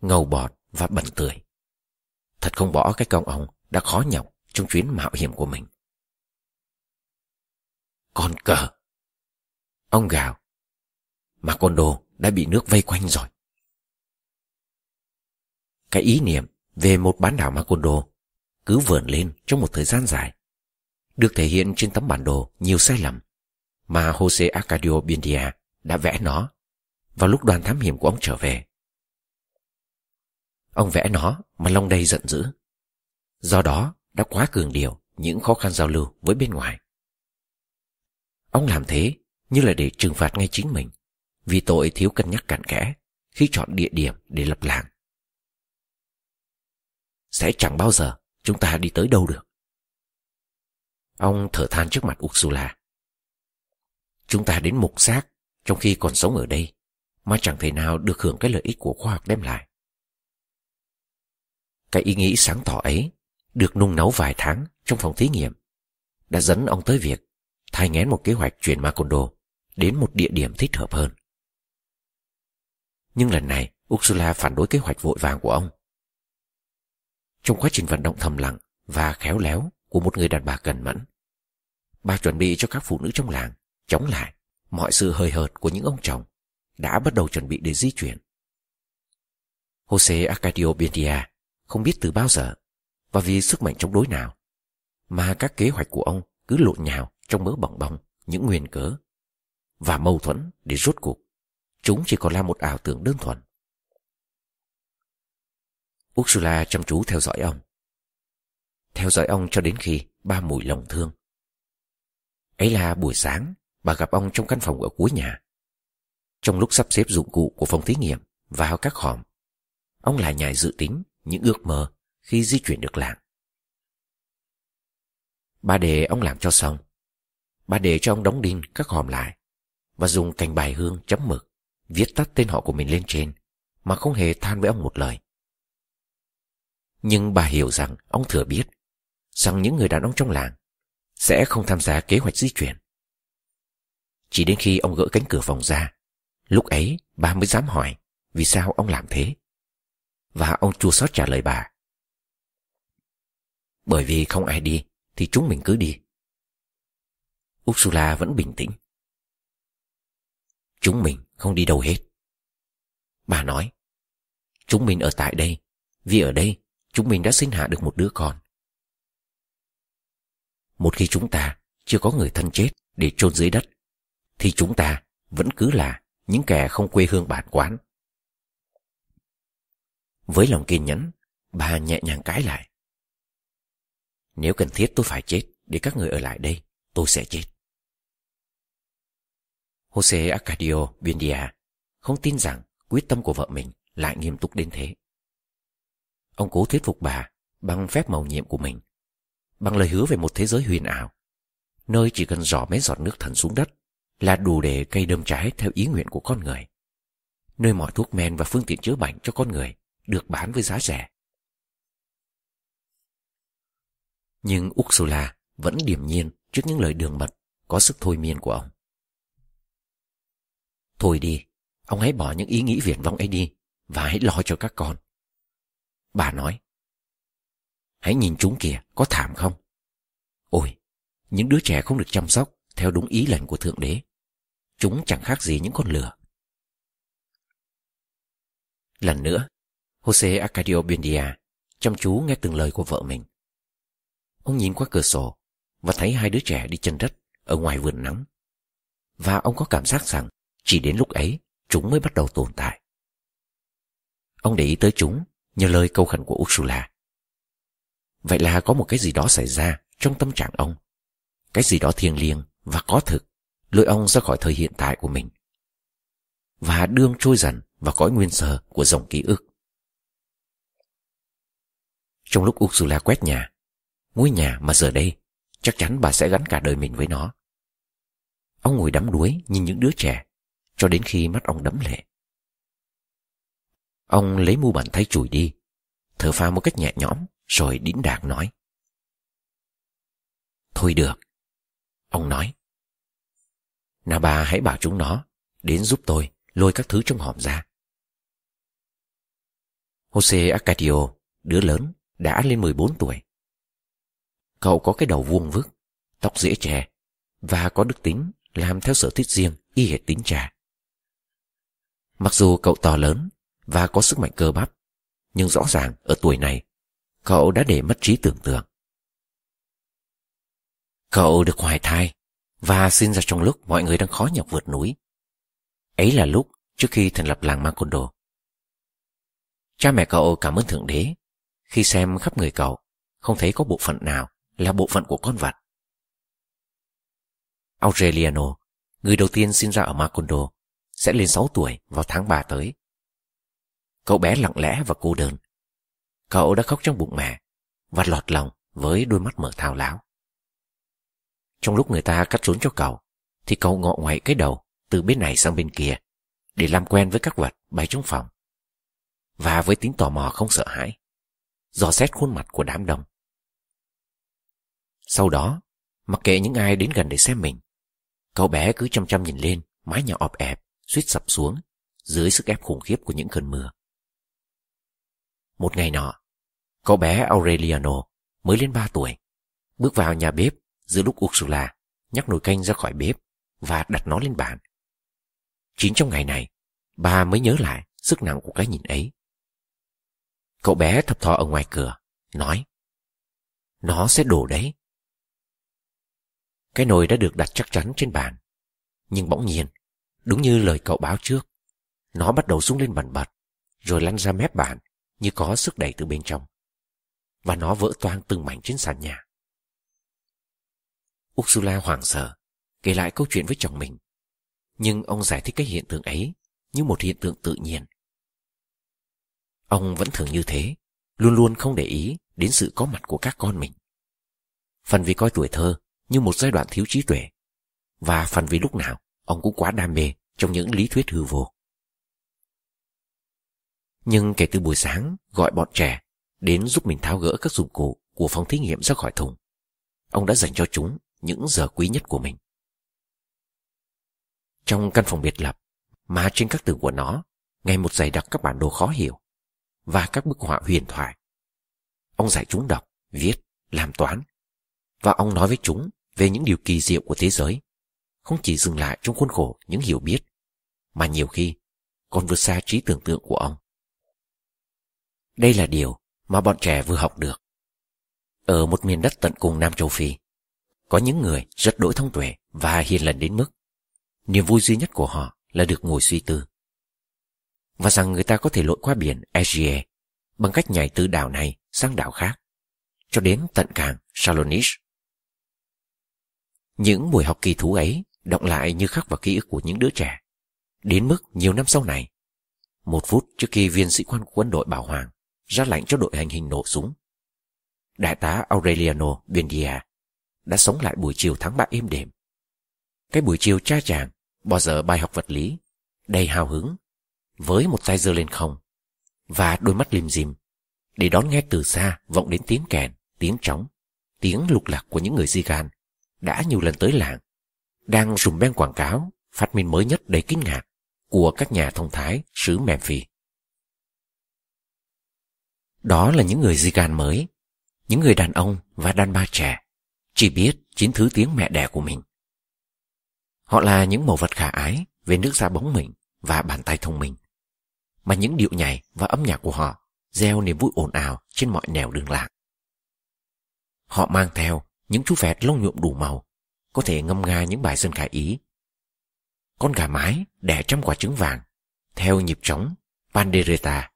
ngầu bọt và bẩn tươi. Thật không bỏ cái công ông đã khó nhọc trong chuyến mạo hiểm của mình. Con cờ! Ông gào. Mà con đồ đã bị nước vây quanh rồi. Cái ý niệm về một bán đảo Macondo cứ vươn lên trong một thời gian dài, được thể hiện trên tấm bản đồ nhiều sai lầm mà Jose Arcadio Bindia đã vẽ nó vào lúc đoàn thám hiểm của ông trở về. Ông vẽ nó mà lòng đầy giận dữ. Do đó đã quá cường điều những khó khăn giao lưu với bên ngoài. Ông làm thế như là để trừng phạt ngay chính mình, vì tội thiếu cân nhắc cặn kẽ khi chọn địa điểm để lập làng. Sẽ chẳng bao giờ chúng ta đi tới đâu được. Ông thở than trước mặt Ursula. Chúng ta đến mục xác trong khi còn sống ở đây, mà chẳng thể nào được hưởng cái lợi ích của khoa học đem lại. Cái ý nghĩ sáng tỏ ấy được nung nấu vài tháng trong phòng thí nghiệm đã dẫn ông tới việc thay ngén một kế hoạch chuyển Macondo đến một địa điểm thích hợp hơn. Nhưng lần này Ursula phản đối kế hoạch vội vàng của ông. Trong quá trình vận động thầm lặng và khéo léo của một người đàn bà cẩn mẫn, bà chuẩn bị cho các phụ nữ trong làng chống lại mọi sự hời hợt của những ông chồng đã bắt đầu chuẩn bị để di chuyển. Jose Arcadio Bendia không biết từ bao giờ và vì sức mạnh chống đối nào mà các kế hoạch của ông cứ lộn nhào trong mớ bỏng bong những nguyên cớ và mâu thuẫn để rốt cuộc chúng chỉ còn là một ảo tưởng đơn thuần. Ursula chăm chú theo dõi ông. Theo dõi ông cho đến khi ba mùi lòng thương. Ấy là buổi sáng, bà gặp ông trong căn phòng ở cuối nhà. Trong lúc sắp xếp dụng cụ của phòng thí nghiệm vào các hòm, ông lại nhảy dự tính những ước mơ khi di chuyển được làng. Bà đề ông làm cho xong. Bà để cho ông đóng đinh các hòm lại và dùng cành bài hương chấm mực viết tắt tên họ của mình lên trên mà không hề than với ông một lời. Nhưng bà hiểu rằng ông thừa biết rằng những người đàn ông trong làng sẽ không tham gia kế hoạch di chuyển. Chỉ đến khi ông gỡ cánh cửa phòng ra, lúc ấy bà mới dám hỏi vì sao ông làm thế. Và ông chua xót trả lời bà. Bởi vì không ai đi thì chúng mình cứ đi. Ursula vẫn bình tĩnh. Chúng mình không đi đâu hết. Bà nói, chúng mình ở tại đây, vì ở đây chúng mình đã sinh hạ được một đứa con. Một khi chúng ta chưa có người thân chết để chôn dưới đất, thì chúng ta vẫn cứ là những kẻ không quê hương bản quán. Với lòng kiên nhẫn, bà nhẹ nhàng cãi lại. Nếu cần thiết tôi phải chết để các người ở lại đây, tôi sẽ chết. Jose Arcadio Buendia không tin rằng quyết tâm của vợ mình lại nghiêm túc đến thế. Ông cố thuyết phục bà bằng phép màu nhiệm của mình, bằng lời hứa về một thế giới huyền ảo, nơi chỉ cần giỏ mấy giọt nước thần xuống đất là đủ để cây đơm trái theo ý nguyện của con người. Nơi mọi thuốc men và phương tiện chữa bệnh cho con người được bán với giá rẻ. Nhưng Ursula vẫn điềm nhiên trước những lời đường mật có sức thôi miên của ông. Thôi đi, ông hãy bỏ những ý nghĩ viển vông ấy đi và hãy lo cho các con. Bà nói, hãy nhìn chúng kìa, có thảm không? Ôi, những đứa trẻ không được chăm sóc theo đúng ý lệnh của Thượng Đế. Chúng chẳng khác gì những con lừa. Lần nữa, Jose Arcadio Buendia chăm chú nghe từng lời của vợ mình. Ông nhìn qua cửa sổ và thấy hai đứa trẻ đi chân đất ở ngoài vườn nắng. Và ông có cảm giác rằng chỉ đến lúc ấy chúng mới bắt đầu tồn tại. Ông để ý tới chúng nhờ lời câu khẩn của Ursula. Vậy là có một cái gì đó xảy ra trong tâm trạng ông. Cái gì đó thiêng liêng và có thực lôi ông ra khỏi thời hiện tại của mình. Và đương trôi dần vào cõi nguyên sơ của dòng ký ức. Trong lúc Ursula quét nhà, ngôi nhà mà giờ đây chắc chắn bà sẽ gắn cả đời mình với nó. Ông ngồi đắm đuối nhìn những đứa trẻ, cho đến khi mắt ông đẫm lệ. Ông lấy mu bàn tay chùi đi, thở phào một cách nhẹ nhõm, rồi đĩnh đạc nói. Thôi được. Ông nói. nà bà hãy bảo chúng nó, đến giúp tôi lôi các thứ trong hòm ra. Jose Arcadio, đứa lớn, đã lên 14 tuổi. Cậu có cái đầu vuông vức, tóc dễ chè, và có đức tính làm theo sở thích riêng y hệt tính trà. Mặc dù cậu to lớn và có sức mạnh cơ bắp, nhưng rõ ràng ở tuổi này, cậu đã để mất trí tưởng tượng. Cậu được hoài thai và sinh ra trong lúc mọi người đang khó nhọc vượt núi. Ấy là lúc trước khi thành lập làng Macondo. Cha mẹ cậu cảm ơn Thượng Đế khi xem khắp người cậu không thấy có bộ phận nào là bộ phận của con vật. Aureliano, người đầu tiên sinh ra ở Macondo, sẽ lên 6 tuổi vào tháng 3 tới. Cậu bé lặng lẽ và cô đơn. Cậu đã khóc trong bụng mẹ và lọt lòng với đôi mắt mở thao láo. Trong lúc người ta cắt rốn cho cậu, thì cậu ngọ ngoại cái đầu từ bên này sang bên kia để làm quen với các vật bay trong phòng. Và với tính tò mò không sợ hãi, dò xét khuôn mặt của đám đông. Sau đó, mặc kệ những ai đến gần để xem mình, cậu bé cứ chăm chăm nhìn lên mái nhà ọp ẹp, suýt sập xuống dưới sức ép khủng khiếp của những cơn mưa. Một ngày nọ, cậu bé Aureliano mới lên ba tuổi, bước vào nhà bếp giữa lúc Ursula nhắc nồi canh ra khỏi bếp và đặt nó lên bàn. Chính trong ngày này, bà mới nhớ lại sức nặng của cái nhìn ấy. Cậu bé thập thò ở ngoài cửa, nói Nó sẽ đổ đấy. Cái nồi đã được đặt chắc chắn trên bàn. Nhưng bỗng nhiên, đúng như lời cậu báo trước, nó bắt đầu rung lên bần bật, rồi lăn ra mép bàn như có sức đẩy từ bên trong. Và nó vỡ toang từng mảnh trên sàn nhà. Ursula hoảng sợ, kể lại câu chuyện với chồng mình. Nhưng ông giải thích cái hiện tượng ấy như một hiện tượng tự nhiên. Ông vẫn thường như thế, luôn luôn không để ý đến sự có mặt của các con mình. Phần vì coi tuổi thơ như một giai đoạn thiếu trí tuệ, và phần vì lúc nào ông cũng quá đam mê trong những lý thuyết hư vô. Nhưng kể từ buổi sáng gọi bọn trẻ đến giúp mình tháo gỡ các dụng cụ của phòng thí nghiệm ra khỏi thùng, ông đã dành cho chúng những giờ quý nhất của mình. Trong căn phòng biệt lập, mà trên các tường của nó, ngày một dày đặc các bản đồ khó hiểu và các bức họa huyền thoại. Ông dạy chúng đọc, viết, làm toán. Và ông nói với chúng về những điều kỳ diệu của thế giới, không chỉ dừng lại trong khuôn khổ những hiểu biết, mà nhiều khi còn vượt xa trí tưởng tượng của ông. Đây là điều mà bọn trẻ vừa học được. Ở một miền đất tận cùng Nam Châu Phi, có những người rất đổi thông tuệ và hiền lành đến mức niềm vui duy nhất của họ là được ngồi suy tư. Và rằng người ta có thể lội qua biển Aegean bằng cách nhảy từ đảo này sang đảo khác, cho đến tận cảng Salonish. Những buổi học kỳ thú ấy động lại như khắc vào ký ức của những đứa trẻ. Đến mức nhiều năm sau này, một phút trước khi viên sĩ quan của quân đội bảo hoàng ra lệnh cho đội hành hình nổ súng, đại tá Aureliano Bendia đã sống lại buổi chiều tháng 3 êm đềm. Cái buổi chiều cha chàng, bỏ giờ bài học vật lý, đầy hào hứng, với một tay giơ lên không, và đôi mắt lim dim, để đón nghe từ xa vọng đến tiếng kèn, tiếng trống, tiếng lục lạc của những người di gan đã nhiều lần tới làng, đang rùm beng quảng cáo phát minh mới nhất đầy kinh ngạc của các nhà thông thái xứ Memphis. Đó là những người di can mới, những người đàn ông và đàn bà trẻ chỉ biết chín thứ tiếng mẹ đẻ của mình. Họ là những mẫu vật khả ái về nước da bóng mình và bàn tay thông minh. Mà những điệu nhảy và âm nhạc của họ gieo niềm vui ồn ào trên mọi nẻo đường làng. Họ mang theo những chú vẹt lông nhuộm đủ màu, có thể ngâm nga những bài dân ca ý. Con gà mái đẻ trăm quả trứng vàng, theo nhịp trống Pandereta.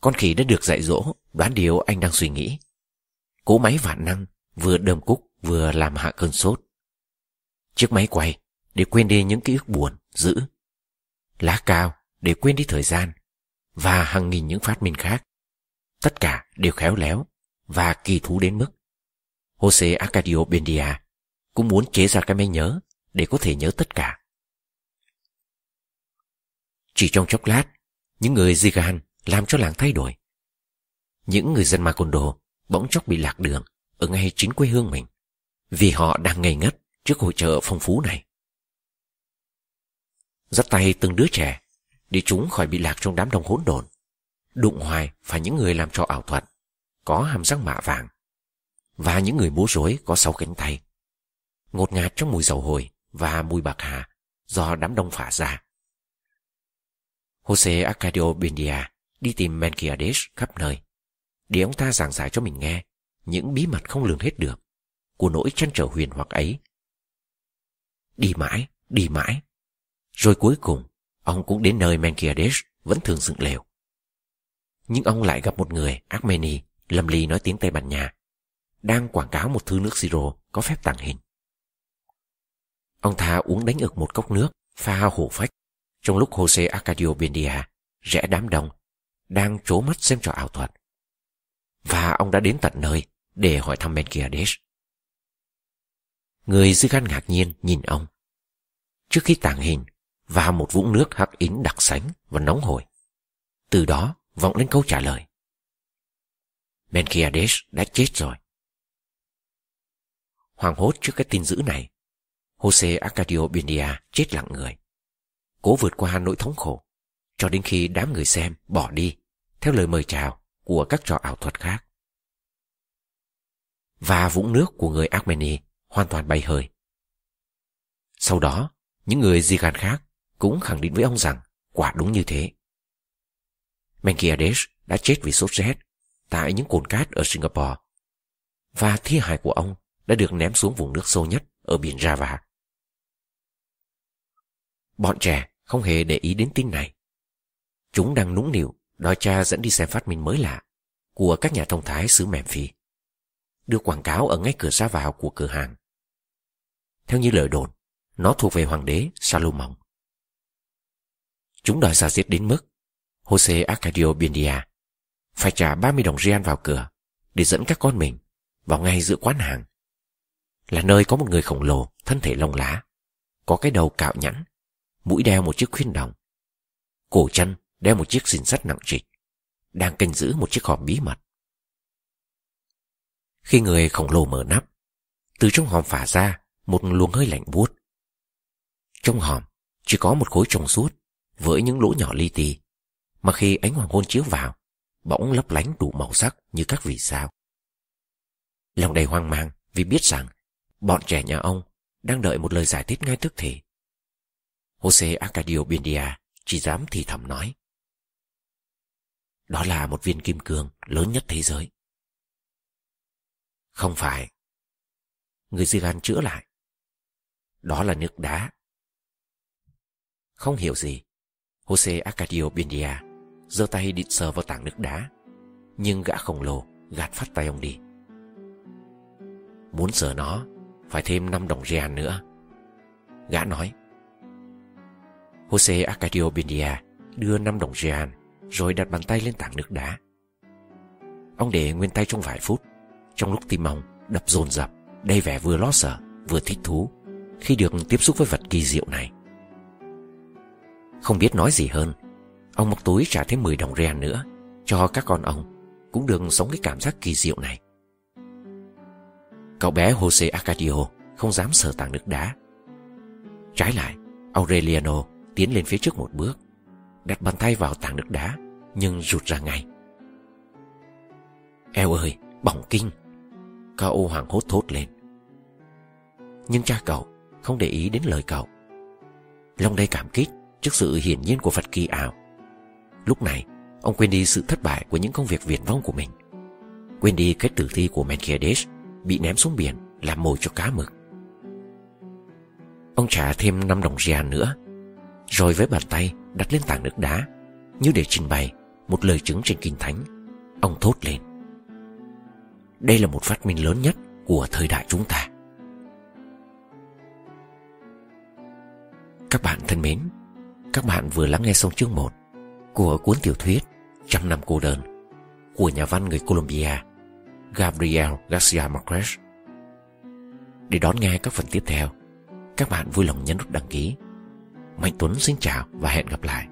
Con khỉ đã được dạy dỗ Đoán điều anh đang suy nghĩ. Cỗ máy vạn năng Vừa đơm cúc vừa làm hạ cơn sốt. Chiếc máy quay Để quên đi những ký ức buồn, dữ. Lá cao để quên đi thời gian Và hàng nghìn những phát minh khác. Tất cả đều khéo léo Và kỳ thú đến mức. Jose Arcadio Bendia cũng muốn chế ra cái máy nhớ để có thể nhớ tất cả. Chỉ trong chốc lát, những người Zigan làm cho làng thay đổi. Những người dân Macondo bỗng chốc bị lạc đường ở ngay chính quê hương mình vì họ đang ngây ngất trước hội chợ phong phú này. Dắt tay từng đứa trẻ để chúng khỏi bị lạc trong đám đông hỗn độn. Đụng hoài phải những người làm cho ảo thuật, có hàm răng mạ vàng, và những người múa rối có sáu cánh tay. Ngột ngạt trong mùi dầu hồi và mùi bạc hà do đám đông phả ra. Jose Arcadio Bindia đi tìm Menkiades khắp nơi, để ông ta giảng giải cho mình nghe những bí mật không lường hết được của nỗi chăn trở huyền hoặc ấy. Đi mãi, đi mãi. Rồi cuối cùng, ông cũng đến nơi Menkiades vẫn thường dựng lều. Nhưng ông lại gặp một người Armeni lầm lì nói tiếng Tây Ban Nha, đang quảng cáo một thứ nước siro có phép tàng hình. Ông ta uống đánh ực một cốc nước, pha hổ phách, trong lúc Jose Arcadio Bendia rẽ đám đông, đang trố mắt xem trò ảo thuật. Và ông đã đến tận nơi để hỏi thăm Melquiades. Người dư gan ngạc nhiên nhìn ông. Trước khi tàng hình, và một vũng nước hắc ín đặc sánh và nóng hổi. Từ đó vọng lên câu trả lời. Melquiades đã chết rồi. Hoàng hốt trước cái tin dữ này, Jose Arcadio Bindia chết lặng người. Cố vượt qua nỗi thống khổ, cho đến khi đám người xem bỏ đi, theo lời mời chào của các trò ảo thuật khác. Và vũng nước của người Armeni hoàn toàn bay hơi. Sau đó, những người di gan khác cũng khẳng định với ông rằng quả đúng như thế. Menkiades đã chết vì sốt rét tại những cồn cát ở Singapore và thi hài của ông đã được ném xuống vùng nước sâu nhất ở biển Java. Bọn trẻ không hề để ý đến tin này. Chúng đang nũng nịu đòi cha dẫn đi xem phát minh mới lạ của các nhà thông thái xứ mềm phi. Đưa quảng cáo ở ngay cửa ra vào của cửa hàng. Theo như lời đồn, nó thuộc về hoàng đế Salomon. Chúng đòi ra giết đến mức Jose Arcadio Bindia phải trả 30 đồng rian vào cửa để dẫn các con mình vào ngay giữa quán hàng. Là nơi có một người khổng lồ, thân thể lông lá, có cái đầu cạo nhẵn mũi đeo một chiếc khuyên đồng. Cổ chân đeo một chiếc xin sắt nặng trịch, đang canh giữ một chiếc hòm bí mật. Khi người khổng lồ mở nắp, từ trong hòm phả ra một luồng hơi lạnh buốt. Trong hòm chỉ có một khối trong suốt với những lỗ nhỏ li ti, mà khi ánh hoàng hôn chiếu vào, bỗng lấp lánh đủ màu sắc như các vì sao. Lòng đầy hoang mang vì biết rằng bọn trẻ nhà ông đang đợi một lời giải thích ngay tức thì. Jose Arcadio Bindia chỉ dám thì thầm nói. Đó là một viên kim cương lớn nhất thế giới. Không phải. Người Zigan chữa lại. Đó là nước đá. Không hiểu gì. Jose Arcadio Bindia giơ tay định sờ vào tảng nước đá. Nhưng gã khổng lồ gạt phát tay ông đi. Muốn sờ nó, phải thêm 5 đồng real nữa. Gã nói. Jose Arcadio Bindia đưa 5 đồng real rồi đặt bàn tay lên tảng nước đá. Ông để nguyên tay trong vài phút, trong lúc tim ông đập dồn dập, đầy vẻ vừa lo sợ vừa thích thú khi được tiếp xúc với vật kỳ diệu này. Không biết nói gì hơn, ông móc túi trả thêm 10 đồng real nữa cho các con ông cũng được sống cái cảm giác kỳ diệu này. Cậu bé Jose Arcadio không dám sờ tảng nước đá. Trái lại, Aureliano tiến lên phía trước một bước, đặt bàn tay vào tảng nước đá, nhưng rụt ra ngay. Eo ơi, bỏng kinh! Cậu hoàng hốt thốt lên. Nhưng cha cậu không để ý đến lời cậu. Long đây cảm kích trước sự hiển nhiên của Phật kỳ ảo. Lúc này, ông quên đi sự thất bại của những công việc viển vong của mình. Quên đi cái tử thi của Melchizedek bị ném xuống biển làm mồi cho cá mực. Ông trả thêm 5 đồng rian nữa rồi với bàn tay đặt lên tảng nước đá như để trình bày một lời chứng trên kinh thánh, ông thốt lên. Đây là một phát minh lớn nhất của thời đại chúng ta. Các bạn thân mến, các bạn vừa lắng nghe xong chương 1 của cuốn tiểu thuyết Trăm năm cô đơn của nhà văn người Colombia Gabriel Garcia Marquez. Để đón nghe các phần tiếp theo, các bạn vui lòng nhấn nút đăng ký. Mạnh Tuấn xin chào và hẹn gặp lại.